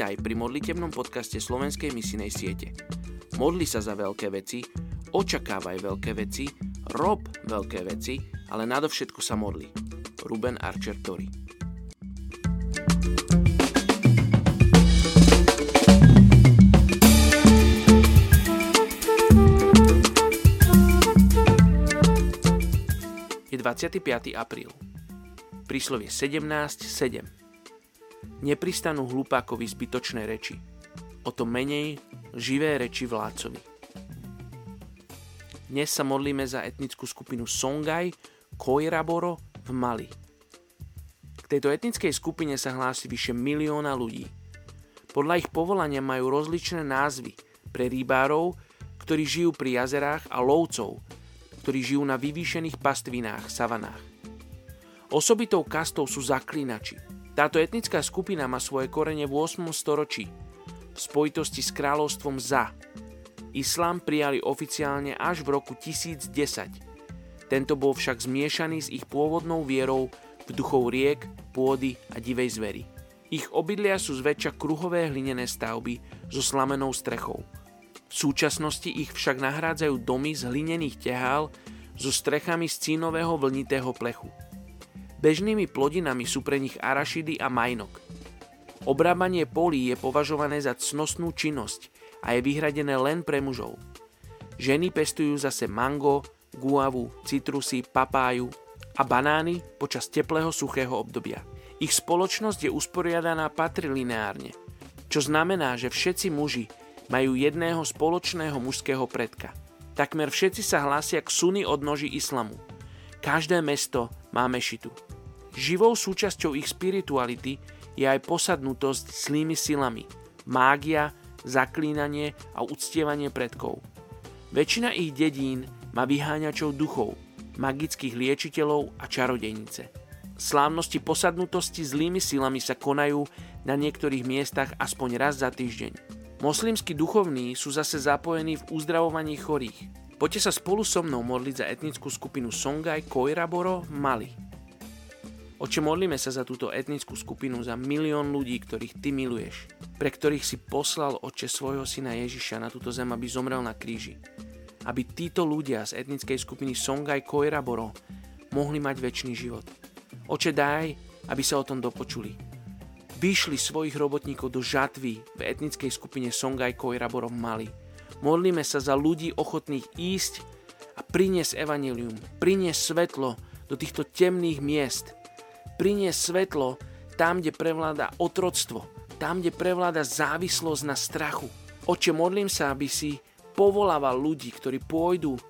Vítaj pri modlitebnom podcaste Slovenskej misinej siete. Modli sa za veľké veci, očakávaj veľké veci, rob veľké veci, ale nadovšetko sa modli. Ruben Archer Tori Je 25. apríl. Príslovie 17.7 nepristanú hlupákovi zbytočné reči. O to menej živé reči vládcovi. Dnes sa modlíme za etnickú skupinu Songhai Koiraboro v Mali. K tejto etnickej skupine sa hlási vyše milióna ľudí. Podľa ich povolania majú rozličné názvy pre rybárov, ktorí žijú pri jazerách a lovcov, ktorí žijú na vyvýšených pastvinách, savanách. Osobitou kastou sú zaklinači, táto etnická skupina má svoje korene v 8. storočí v spojitosti s kráľovstvom Za. Islám prijali oficiálne až v roku 1010. Tento bol však zmiešaný s ich pôvodnou vierou v duchov riek, pôdy a divej zvery. Ich obydlia sú zväčša kruhové hlinené stavby so slamenou strechou. V súčasnosti ich však nahrádzajú domy z hlinených tehál so strechami z cínového vlnitého plechu. Bežnými plodinami sú pre nich arašidy a majnok. Obrábanie polí je považované za cnostnú činnosť a je vyhradené len pre mužov. Ženy pestujú zase mango, guavu, citrusy, papáju a banány počas teplého suchého obdobia. Ich spoločnosť je usporiadaná patrilineárne, čo znamená, že všetci muži majú jedného spoločného mužského predka. Takmer všetci sa hlásia k suny odnoži islamu. Každé mesto má mešitu. Živou súčasťou ich spirituality je aj posadnutosť zlými silami, mágia, zaklínanie a uctievanie predkov. Väčšina ich dedín má vyháňačov duchov, magických liečiteľov a čarodejnice. Slávnosti posadnutosti zlými silami sa konajú na niektorých miestach aspoň raz za týždeň. Moslimskí duchovní sú zase zapojení v uzdravovaní chorých. Poďte sa spolu so mnou modliť za etnickú skupinu Songhai Koiraboro Mali. Oče, modlíme sa za túto etnickú skupinu, za milión ľudí, ktorých Ty miluješ, pre ktorých si poslal Oče svojho syna Ježiša na túto zem, aby zomrel na kríži. Aby títo ľudia z etnickej skupiny Songhai Koiraboro mohli mať väčší život. Oče, daj, aby sa o tom dopočuli. Vyšli svojich robotníkov do žatvy v etnickej skupine Songhai Koiraboro v Mali. Modlíme sa za ľudí ochotných ísť a priniesť evanilium, priniesť svetlo do týchto temných miest – priniesť svetlo tam, kde prevláda otroctvo, tam, kde prevláda závislosť na strachu. Oče, modlím sa, aby si povolával ľudí, ktorí pôjdu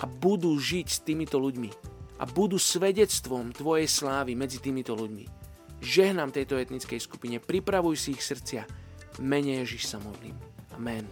a budú žiť s týmito ľuďmi a budú svedectvom Tvojej slávy medzi týmito ľuďmi. Žehnám tejto etnickej skupine, pripravuj si ich srdcia. Mene Ježiš sa modlím. Amen.